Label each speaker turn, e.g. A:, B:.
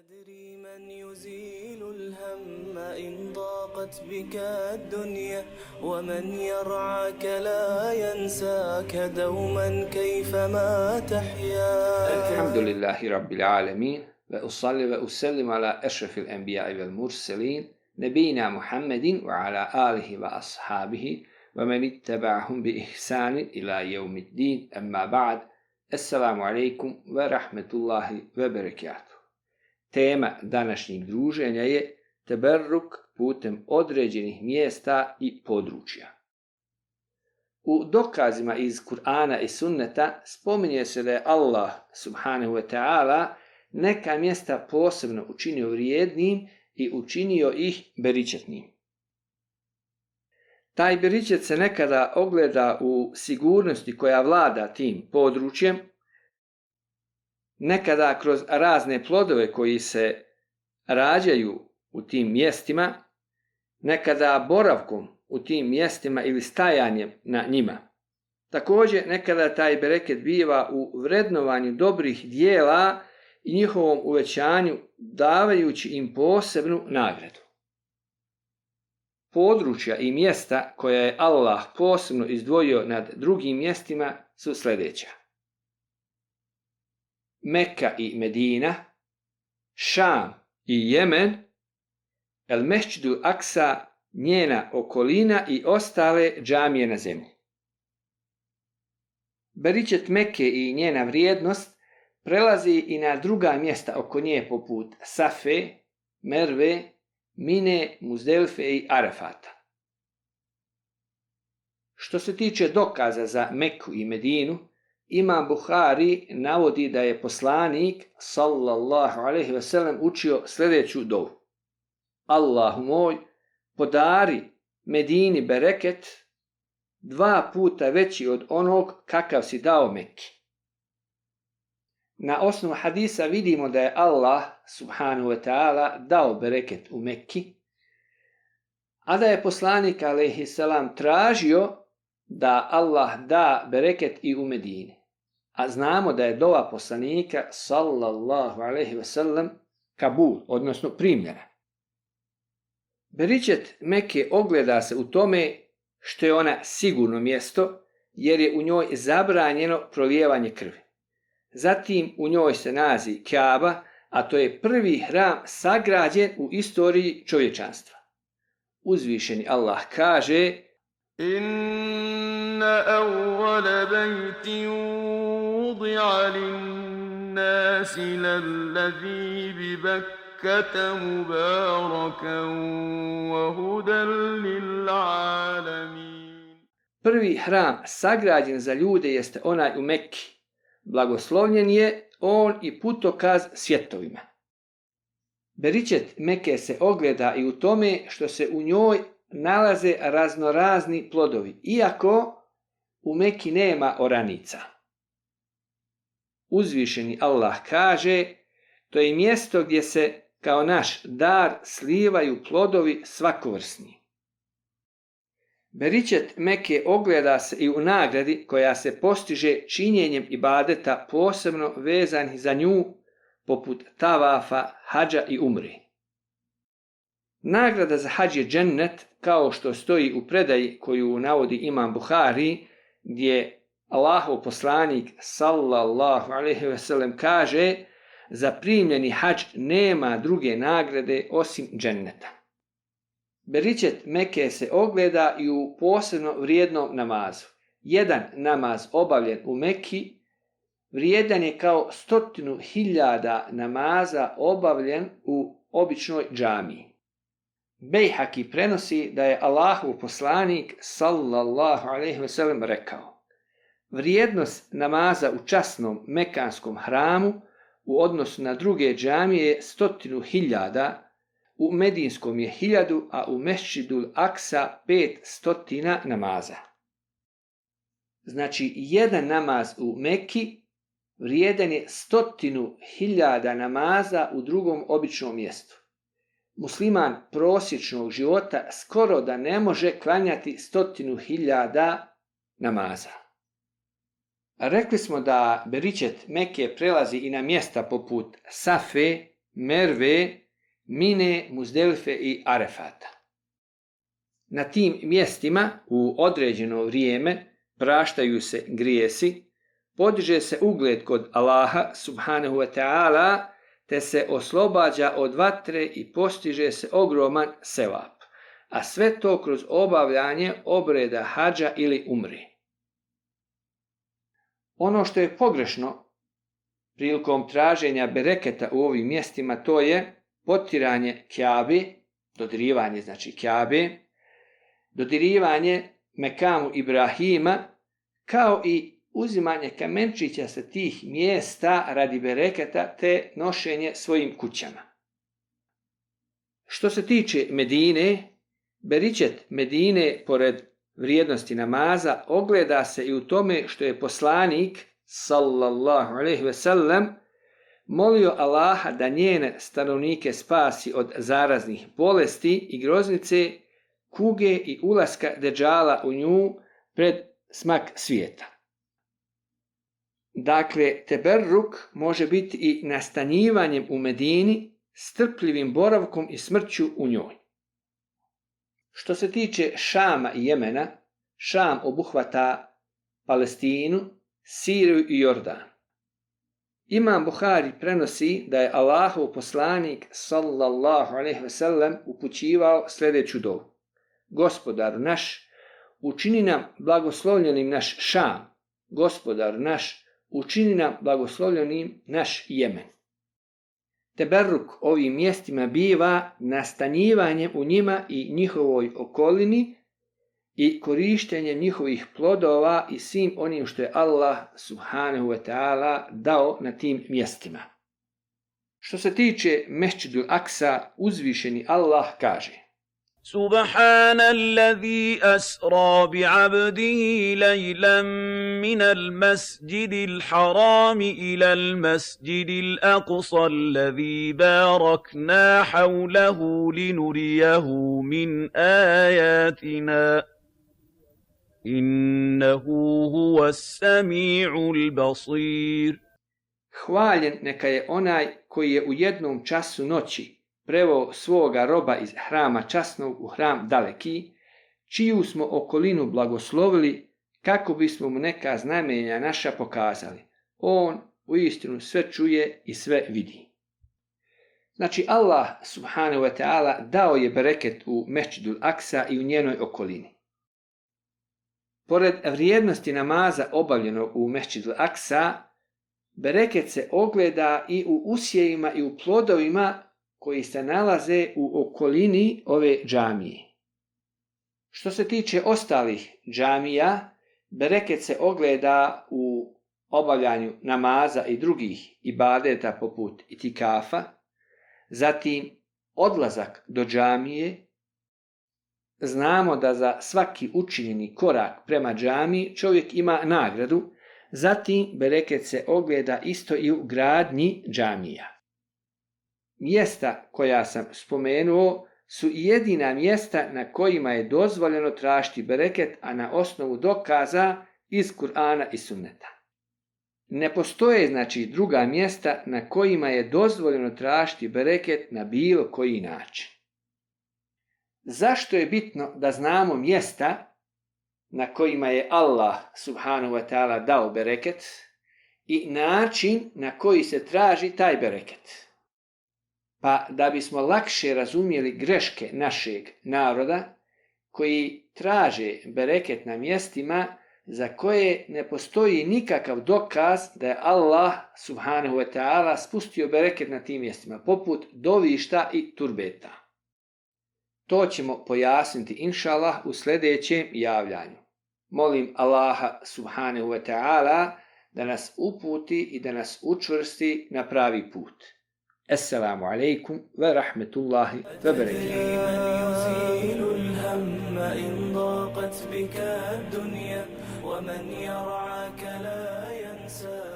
A: تدري من يزيل الهم إن ضاقت بك الدنيا ومن يرعاك لا ينساك دوما كيفما تحيا.
B: الحمد لله رب العالمين وأصلي وأسلم على أشرف الأنبياء والمرسلين نبينا محمد وعلى آله وأصحابه ومن اتبعهم بإحسان إلى يوم الدين. أما بعد السلام عليكم ورحمة الله وبركاته. Tema današnjeg druženja je teberruk putem određenih mjesta i područja. U dokazima iz Kur'ana i Sunneta spominje se da je Allah subhanahu wa ta'ala neka mjesta posebno učinio vrijednim i učinio ih beričetnim. Taj beričet se nekada ogleda u sigurnosti koja vlada tim područjem, nekada kroz razne plodove koji se rađaju u tim mjestima, nekada boravkom u tim mjestima ili stajanjem na njima. Također nekada taj bereket biva u vrednovanju dobrih dijela i njihovom uvećanju davajući im posebnu nagradu. Područja i mjesta koja je Allah posebno izdvojio nad drugim mjestima su sljedeća. Mekka i Medina, Šam i Jemen, El Mešćidu Aksa, njena okolina i ostale džamije na zemlji. Beričet Mekke i njena vrijednost prelazi i na druga mjesta oko nje poput Safe, Merve, Mine, Muzdelfe i Arafata. Što se tiče dokaza za Meku i Medinu, Imam Buhari navodi da je poslanik sallallahu alaihi ve sellem učio sljedeću dovu. Allahu moj, podari Medini bereket dva puta veći od onog kakav si dao Mekki. Na osnovu hadisa vidimo da je Allah subhanahu wa ta'ala dao bereket u Mekki, a da je poslanik alaihi tražio da Allah da bereket i u Medini a znamo da je dova poslanika sallallahu alaihi ve sellem kabul, odnosno primljena. Beričet Mekke ogleda se u tome što je ona sigurno mjesto, jer je u njoj zabranjeno prolijevanje krvi. Zatim u njoj se nazi Kaaba, a to je prvi hram sagrađen u istoriji čovječanstva. Uzvišeni Allah kaže
C: Inna awwala وضع للناس للذي ببكة مباركا وهدى للعالمين
B: Prvi hram sagrađen za ljude jeste onaj u Mekki. Blagoslovljen je on i putokaz svjetovima. Beričet Meke se ogleda i u tome što se u njoj nalaze raznorazni plodovi, iako u Meki nema oranica uzvišeni Allah kaže, to je mjesto gdje se kao naš dar slivaju plodovi svakovrsni. Beričet Meke ogleda se i u nagradi koja se postiže činjenjem ibadeta posebno vezanih za nju, poput tavafa, hađa i umri. Nagrada za hađ je džennet, kao što stoji u predaji koju navodi imam Buhari, gdje Allahov poslanik sallallahu alaihi ve sellem kaže za primljeni hađ nema druge nagrade osim dženneta. Beričet Meke se ogleda i u posebno vrijednom namazu. Jedan namaz obavljen u Meki vrijedan je kao stotinu hiljada namaza obavljen u običnoj džamiji. Bejhaki prenosi da je Allahov poslanik sallallahu alaihi ve sellem rekao Vrijednost namaza u časnom mekanskom hramu u odnosu na druge džamije je stotinu hiljada, u Medinskom je hiljadu, a u Mešćidul Aksa pet stotina namaza. Znači, jedan namaz u Meki vrijedan je stotinu hiljada namaza u drugom običnom mjestu. Musliman prosječnog života skoro da ne može klanjati stotinu hiljada namaza. Rekli smo da beričet Meke prelazi i na mjesta poput Safe, Merve, Mine, Muzdelfe i Arefata. Na tim mjestima u određeno vrijeme praštaju se grijesi, podiže se ugled kod Allaha subhanahu wa ta'ala, te se oslobađa od vatre i postiže se ogroman sevap, a sve to kroz obavljanje obreda hađa ili umri. Ono što je pogrešno prilikom traženja bereketa u ovim mjestima to je potiranje kjabe, dodirivanje znači kjabe, dodirivanje Mekamu Ibrahima, kao i uzimanje kamenčića sa tih mjesta radi bereketa te nošenje svojim kućama. Što se tiče Medine, beričet Medine pored vrijednosti namaza ogleda se i u tome što je poslanik sallallahu alejhi ve sellem molio Allaha da njene stanovnike spasi od zaraznih bolesti i groznice, kuge i ulaska deđala u nju pred smak svijeta. Dakle, teberruk može biti i nastanjivanjem u Medini, strpljivim boravkom i smrću u njoj. Što se tiče Šama i Jemena, Šam obuhvata Palestinu, Siriju i Jordan. Imam Buhari prenosi da je Allahov poslanik sallallahu alejhi ve sellem upućivao sljedeću dovu. Gospodar naš, učini nam blagoslovljenim naš Šam. Gospodar naš, učini nam blagoslovljenim naš Jemen. Teberruk ovim mjestima biva nastanjivanjem u njima i njihovoj okolini i korištenjem njihovih plodova i svim onim što je Allah subhanahu wa ta'ala dao na tim mjestima. Što se tiče Mešćidul Aksa, uzvišeni Allah kaže
D: سبحان الذي أسرى بعبده ليلا من المسجد الحرام إلى المسجد الأقصى الذي باركنا حوله لنريه من آياتنا إنه هو السميع البصير.
B: Hvaljen neka je onaj koji je u jednom času noći preveo svoga roba iz hrama časnog u hram daleki, čiju smo okolinu blagoslovili kako bismo mu neka znamenja naša pokazali. On u istinu sve čuje i sve vidi. Znači Allah subhanahu wa ta'ala dao je bereket u Mešćidul Aksa i u njenoj okolini. Pored vrijednosti namaza obavljenog u Mešćidul Aksa, bereket se ogleda i u usjejima i u plodovima koji se nalaze u okolini ove džamije. Što se tiče ostalih džamija, bereket se ogleda u obavljanju namaza i drugih ibadeta poput itikafa, zatim odlazak do džamije, znamo da za svaki učinjeni korak prema džamiji čovjek ima nagradu, zatim bereket se ogleda isto i u gradnji džamija. Mjesta koja sam spomenuo su jedina mjesta na kojima je dozvoljeno tražiti bereket, a na osnovu dokaza iz Kur'ana i Sunneta. Ne postoje znači druga mjesta na kojima je dozvoljeno tražiti bereket na bilo koji način. Zašto je bitno da znamo mjesta na kojima je Allah subhanahu wa ta'ala dao bereket i način na koji se traži taj bereket? Pa da bismo lakše razumjeli greške našeg naroda koji traže bereket na mjestima za koje ne postoji nikakav dokaz da je Allah subhanahu wa ta'ala spustio bereket na tim mjestima, poput dovišta i turbeta. To ćemo pojasniti inšallah u sljedećem javljanju. Molim Allaha subhanahu wa ta'ala da nas uputi i da nas učvrsti na pravi put. السلام عليكم ورحمة الله وبركاته.
A: ومن يرعاك لا ينساك